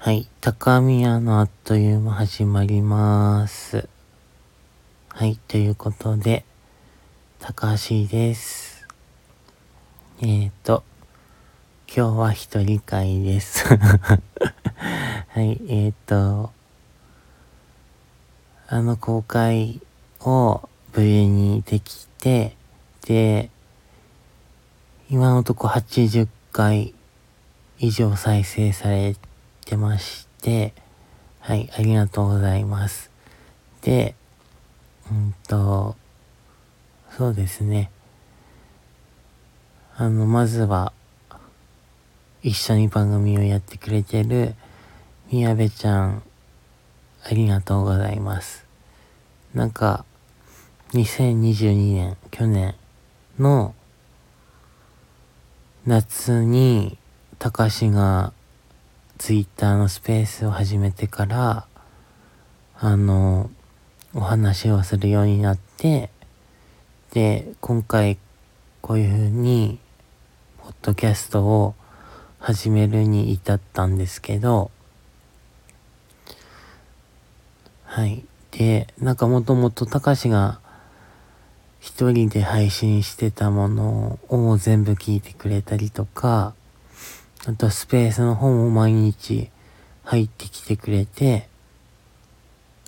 はい。高宮のあっという間始まります。はい。ということで、高橋です。えーと、今日は一人会です。はい。えーと、あの公開を無事にできて、で、今のとこ80回以上再生されて、てまして、はい、ありがとうございます。で、うんと、そうですね。あの、まずは、一緒に番組をやってくれてる、宮部ちゃん、ありがとうございます。なんか、2022年、去年の夏に、たかしがツイッターのスペースを始めてから、あの、お話をするようになって、で、今回こういう風に、ポッドキャストを始めるに至ったんですけど、はい。で、なんかもともとたかしが一人で配信してたものを全部聞いてくれたりとか、あとスペースの方も毎日入ってきてくれて、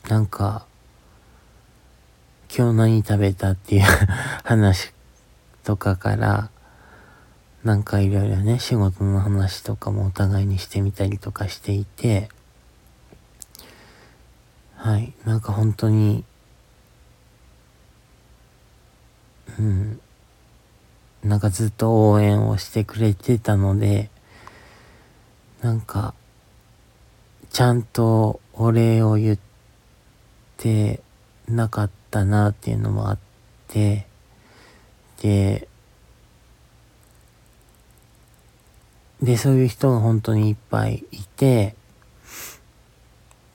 なんか、今日何食べたっていう 話とかから、なんかいろいろね、仕事の話とかもお互いにしてみたりとかしていて、はい、なんか本当に、うん、なんかずっと応援をしてくれてたので、なんか、ちゃんとお礼を言ってなかったなっていうのもあって、で、で、そういう人が本当にいっぱいいて、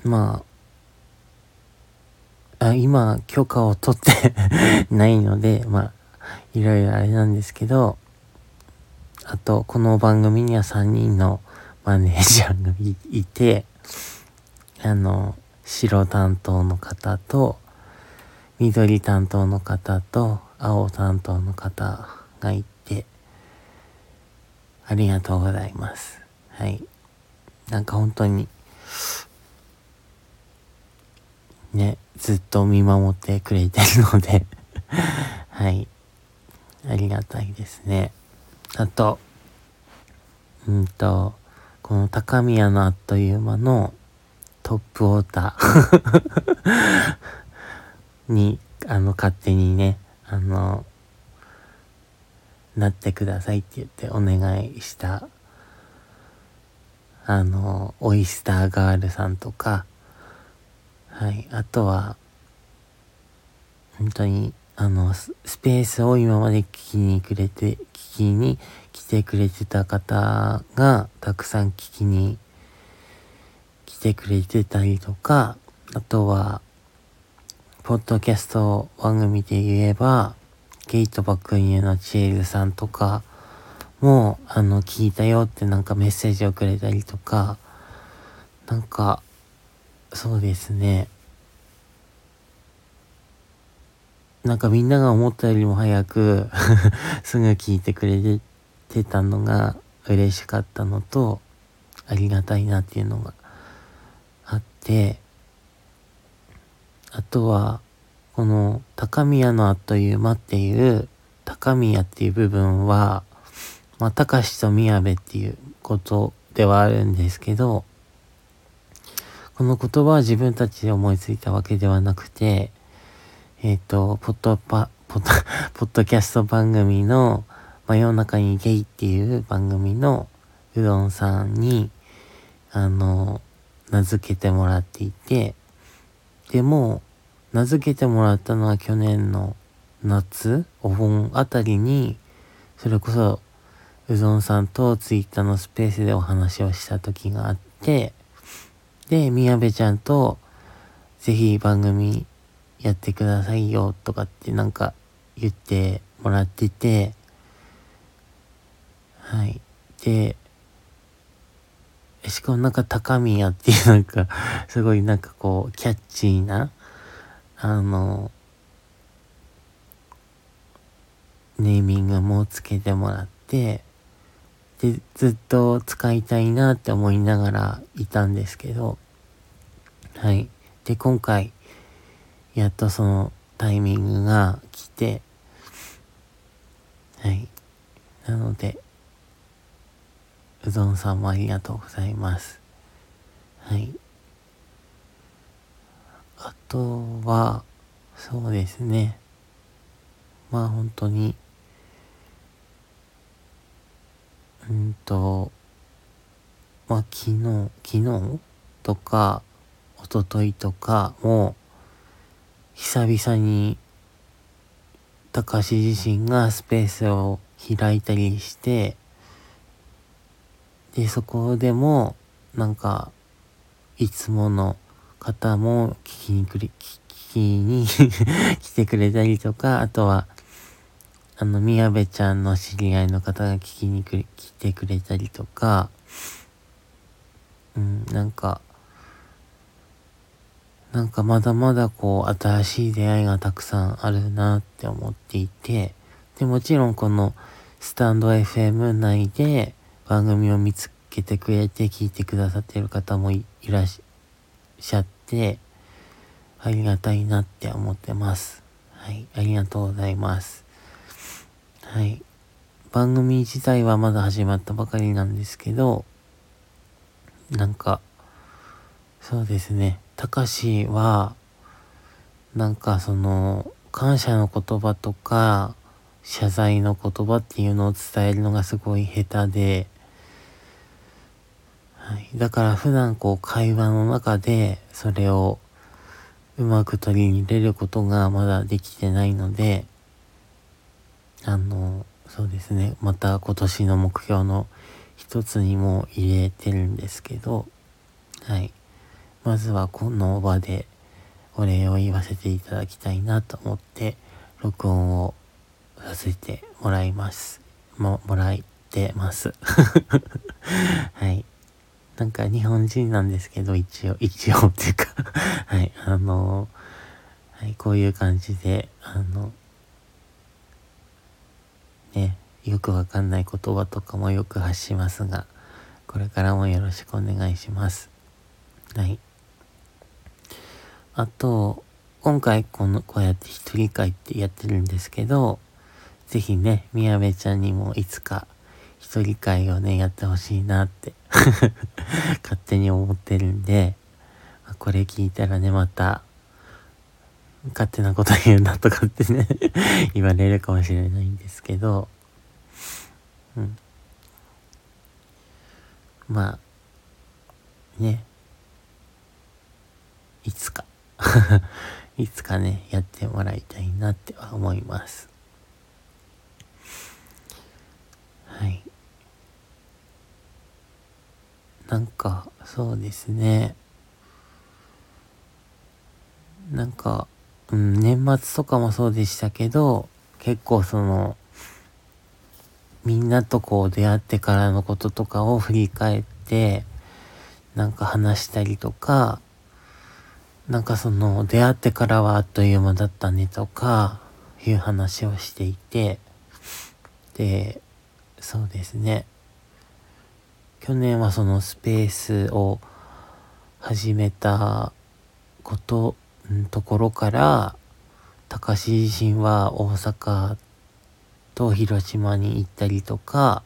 まあ、あ今、許可を取って ないので、まあ、いろいろあれなんですけど、あと、この番組には3人のマネージャーがいて、あの、白担当の方と、緑担当の方と、青担当の方がいて、ありがとうございます。はい。なんか本当に、ね、ずっと見守ってくれてるので はい。ありがたいですね。あと、うんと、この高宮のあっという間のトップウォーター。に、あの、勝手にね、あの、なってくださいって言ってお願いした、あの、オイスターガールさんとか、はい、あとは、本当に、あの、スペースを今まで聞きにくれて、聞きに来てくれてた方がたくさん聞きに来てくれてたりとか、あとは、ポッドキャスト番組で言えば、ゲイトバックンユのチエルさんとかも、あの、聞いたよってなんかメッセージをくれたりとか、なんか、そうですね。なんかみんなが思ったよりも早く すぐ聞いてくれてたのが嬉しかったのと、ありがたいなっていうのがあって、あとは、この高宮のあっという間っていう高宮っていう部分は、まあ、高しと宮部っていうことではあるんですけど、この言葉は自分たちで思いついたわけではなくて、えっ、ー、と、ポッドパ、ポッド、ポッドキャスト番組の、真夜中にゲイっていう番組のうどんさんに、あの、名付けてもらっていて、でも、名付けてもらったのは去年の夏、お盆あたりに、それこそ、うどんさんとツイッターのスペースでお話をした時があって、で、宮部ちゃんと、ぜひ番組やってくださいよとかってなんか言ってもらってて、はい。で、しかもなんか高宮っていうなんか、すごいなんかこう、キャッチーな、あの、ネーミングもつけてもらって、で、ずっと使いたいなって思いながらいたんですけど、はい。で、今回、やっとそのタイミングが来て、はい。なので、うどんさんもありがとうございます。はい。あとは、そうですね。まあ本当に、うんと、まあ昨日、昨日とか、一昨日とかも、久々に、高橋自身がスペースを開いたりして、で、そこでも、なんか、いつもの方も聞きにくり、聞きに 来てくれたりとか、あとは、あの、宮部ちゃんの知り合いの方が聞きに来てくれたりとか、うん、なんか、なんかまだまだこう、新しい出会いがたくさんあるなって思っていて、で、もちろんこの、スタンド FM 内で番組を見つけてくれて聞いてくださってる方もいらっしゃって、ありがたいなって思ってます。はい、ありがとうございます。はい。番組自体はまだ始まったばかりなんですけど、なんか、そうですね。たかしは、なんかその、感謝の言葉とか、謝罪の言葉っていうのを伝えるのがすごい下手で、はい。だから普段こう会話の中でそれをうまく取り入れることがまだできてないので、あの、そうですね。また今年の目標の一つにも入れてるんですけど、はい。まずはこの場でお礼を言わせていただきたいなと思って、録音をさせてもらいます。も、もらってます。はい。なんか日本人なんですけど、一応、一応っていうか はい、あのはい、こういう感じで、あの、ね、よくわかんない言葉とかもよく発しますが、これからもよろしくお願いします。はい。あと、今回この、こうやって一人会ってやってるんですけど、ぜひね、みやべちゃんにもいつか一人会をね、やってほしいなって 勝手に思ってるんで、これ聞いたらね、また、勝手なこと言うなとかってね 言われるかもしれないんですけど、うん。まあ、ね。いつか いつかね、やってもらいたいなっては思います。はい。なんか、そうですね。なんか、うん、年末とかもそうでしたけど、結構その、みんなとこう出会ってからのこととかを振り返って、なんか話したりとか、なんかその出会ってからはあっという間だったねとか、いう話をしていて、で、そうですね。去年はそのスペースを始めたこと、んところから、高橋自身は大阪と広島に行ったりとか、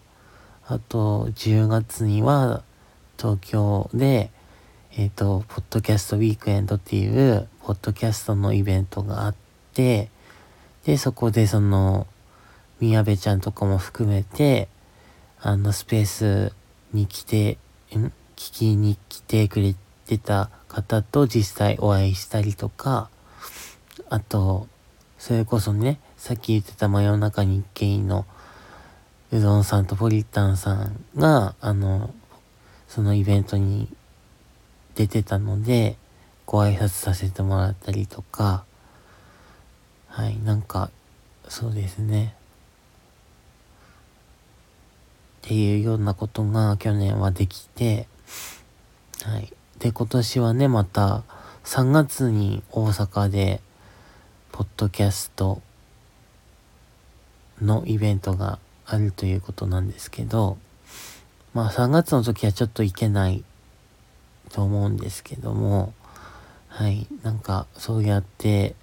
あと10月には東京で、えっ、ー、と、ポッドキャストウィークエンドっていう、ポッドキャストのイベントがあって、で、そこでその、宮部ちゃんとかも含めて、あのスペースに来て、ん？聞きに来てくれてた方と実際お会いしたりとか、あと、それこそね、さっき言ってた真夜中日経のうどんさんとポリタンさんが、あの、そのイベントに出てたので、ご挨拶させてもらったりとか、はい、なんか、そうですね。っていうようなことが去年はできて、はい。で、今年はね、また3月に大阪で、ポッドキャストのイベントがあるということなんですけど、まあ3月の時はちょっと行けないと思うんですけども、はい、なんかそうやって、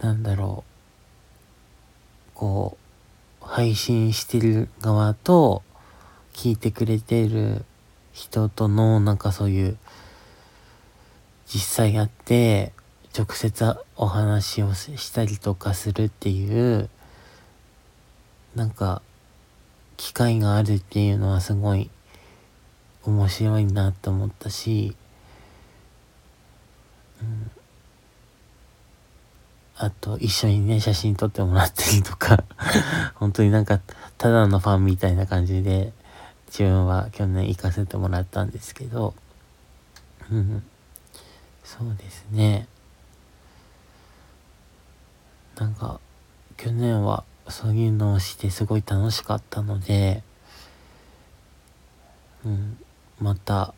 なんだろう、こう、配信してる側と、聞いてくれてる人との、なんかそういう、実際やって、直接お話をしたりとかするっていう、なんか、機会があるっていうのはすごい面白いなと思ったし、うん、あと一緒にね写真撮ってもらったりとか 本当になんかただのファンみたいな感じで自分は去年行かせてもらったんですけど、うん、そうですね。なんか去年はそういうのをしてすごい楽しかったので、うん、また、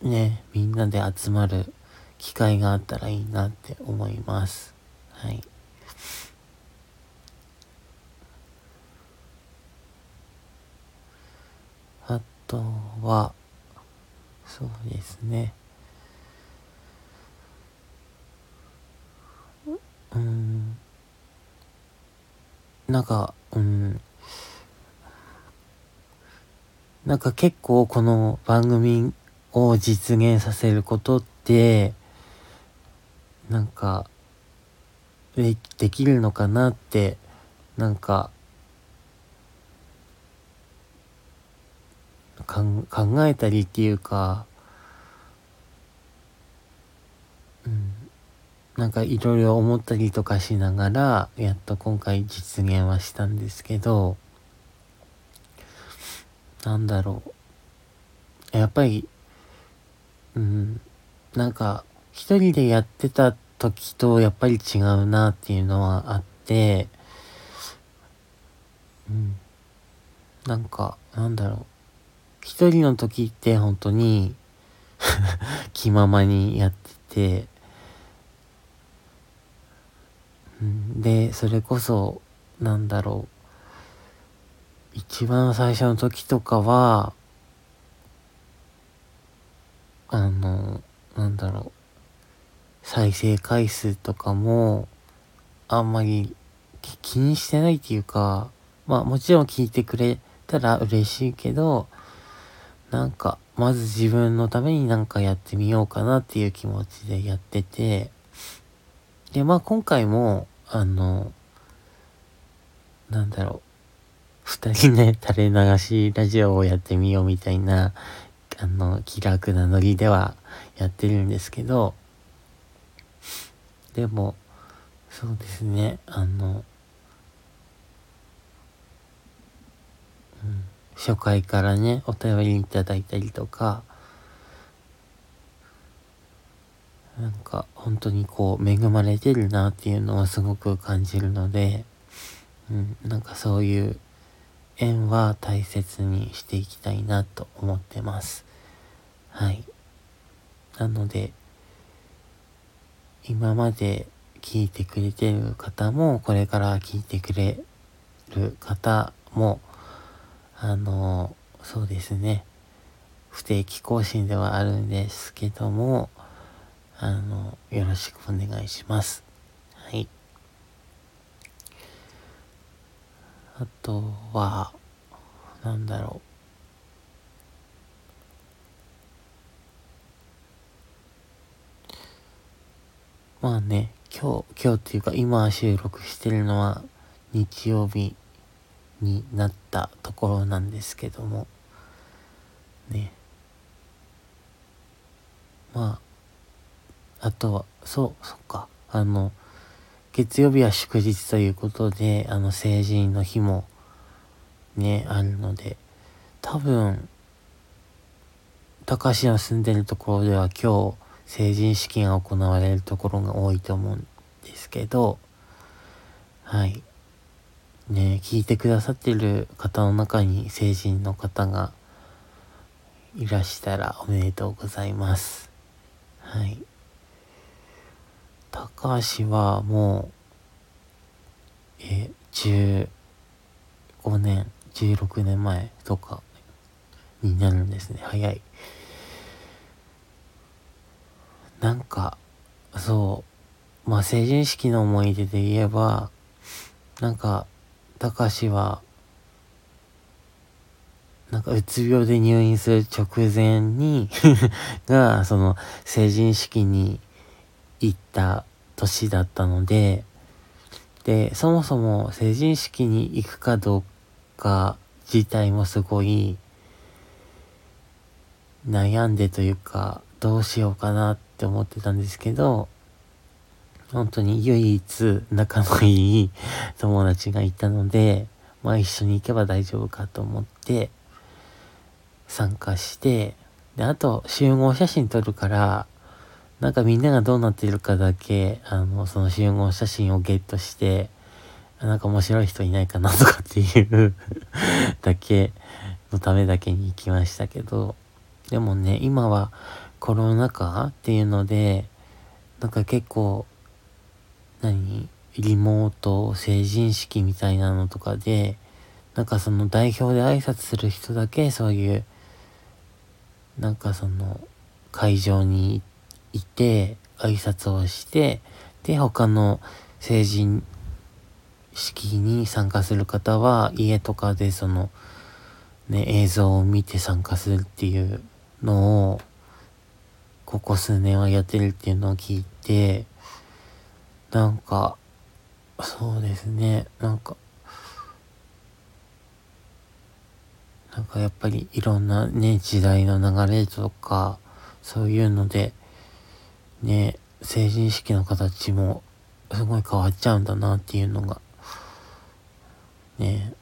ね、みんなで集まる機会があったらいいなって思います。はい。あとは、そうですね。うん。なんか、うん。なんか結構この番組を実現させることって、なんか、できるのかなって、なんか、かん考えたりっていうか、うん、なんかいろいろ思ったりとかしながら、やっと今回実現はしたんですけど、なんだろう。やっぱり、うん、なんか、一人でやってた時とやっぱり違うなっていうのはあって、うん、なんか、なんだろう。一人の時って本当に 気ままにやってて、で、それこそ、なんだろう。一番最初の時とかは、あの、なんだろう。再生回数とかも、あんまり気にしてないっていうか、まあもちろん聞いてくれたら嬉しいけど、なんか、まず自分のためになんかやってみようかなっていう気持ちでやってて、で、まあ今回も、あの、なんだろう、二人ね、垂れ流しラジオをやってみようみたいな、あの、気楽なノリではやってるんですけど、でも、そうですね、あの、うん、初回からね、お便りいただいたりとか、なんか本当にこう恵まれてるなっていうのはすごく感じるので、うん、なんかそういう縁は大切にしていきたいなと思ってます。はい。なので、今まで聞いてくれてる方も、これから聞いてくれる方も、あの、そうですね、不定期更新ではあるんですけども、あの、よろしくお願いします。はい。あとは、なんだろう。まあね、今日、今日っていうか今収録してるのは日曜日になったところなんですけども、ね。まあ、あとは、そう、そっか。あの、月曜日は祝日ということで、あの、成人の日も、ね、あるので、多分、高橋の住んでるところでは今日、成人式が行われるところが多いと思うんですけど、はい。ね、聞いてくださってる方の中に成人の方がいらしたらおめでとうございます。はい。高橋はもう、え、15年、16年前とかになるんですね。早い。なんか、そう、まあ成人式の思い出で言えば、なんか、高橋は、なんかうつ病で入院する直前に が、その成人式に行った年だったので、で、そもそも成人式に行くかどうか自体もすごい悩んでというか、どうしようかなって思ってたんですけど、本当に唯一仲のいい 友達がいたので、まあ一緒に行けば大丈夫かと思って参加して、で、あと集合写真撮るから、なんかみんながどうなっているかだけ、あの、その集合写真をゲットして、なんか面白い人いないかなとかっていう だけのためだけに行きましたけど、でもね、今はコロナ禍っていうので、なんか結構、何？リモート成人式みたいなのとかで、なんかその代表で挨拶する人だけそういう、なんかその会場に行いて挨拶をして、で、他の成人式に参加する方は家とかでその、ね、映像を見て参加するっていうのを、ここ数年はやってるっていうのを聞いて、なんか、そうですね、なんか、なんかやっぱりいろんなね、時代の流れとか、そういうので、ね、成人式の形もすごい変わっちゃうんだなっていうのが、ね、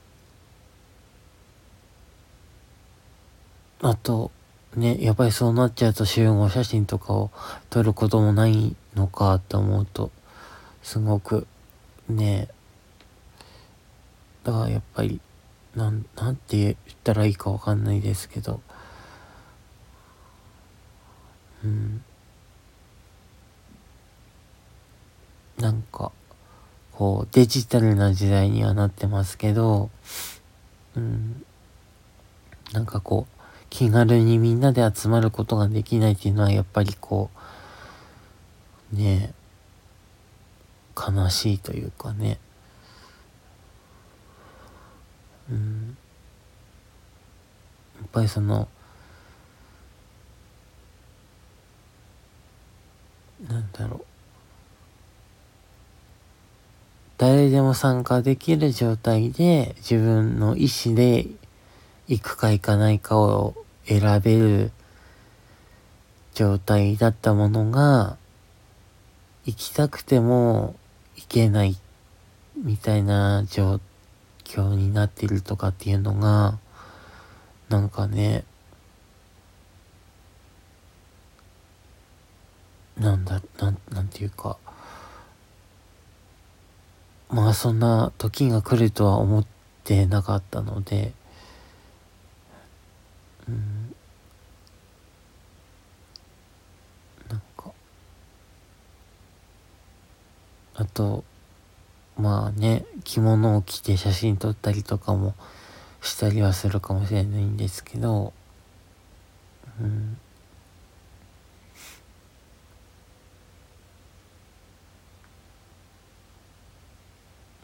あと、ね、やっぱりそうなっちゃうと集合写真とかを撮ることもないのかって思うと、すごく、ね、だからやっぱり、なん、なんて言ったらいいかわかんないですけど、うん。なんか、こう、デジタルな時代にはなってますけど、うん。なんかこう、気軽にみんなで集まることができないっていうのはやっぱりこうねえ悲しいというかね。うん。やっぱりそのなんだろう。でも参加できる状態で自分の意思で行くか行かないかを選べる状態だったものが、行きたくても行けないみたいな状況になってるとかっていうのが、なんかね、なんだ、なん、なんていうか、まあそんな時が来るとは思ってなかったので、うん、なんか。あとまあね着物を着て写真撮ったりとかもしたりはするかもしれないんですけどうん。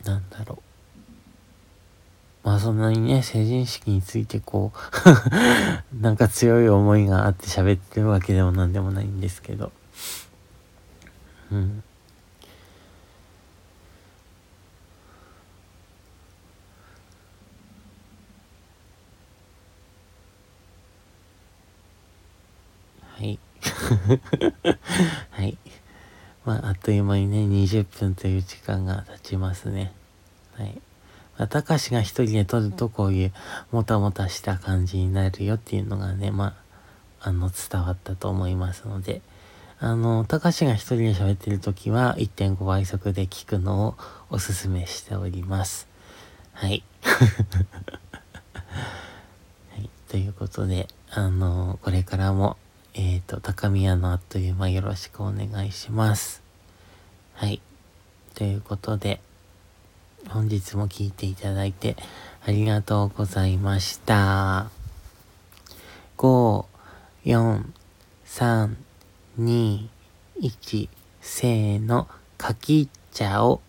なんだろうまあそんなにね、成人式についてこう なんか強い思いがあって喋ってるわけでもなんでもないんですけど。うん。はい。まあ、あっという間にね、20分という時間が経ちますね。はい。またかしが一人で撮るとこういうもたもたした感じになるよっていうのがね、まあ、あの、伝わったと思いますので、あの、たかしが一人で喋ってる時は1.5倍速で聞くのをおすすめしております。はい。はい、ということで、あの、これからも、えっ、ー、と、高宮のあっという間よろしくお願いします。はい。ということで、本日も聞いていただいてありがとうございました。5、4、3、2、1、せーの、かきっちゃお。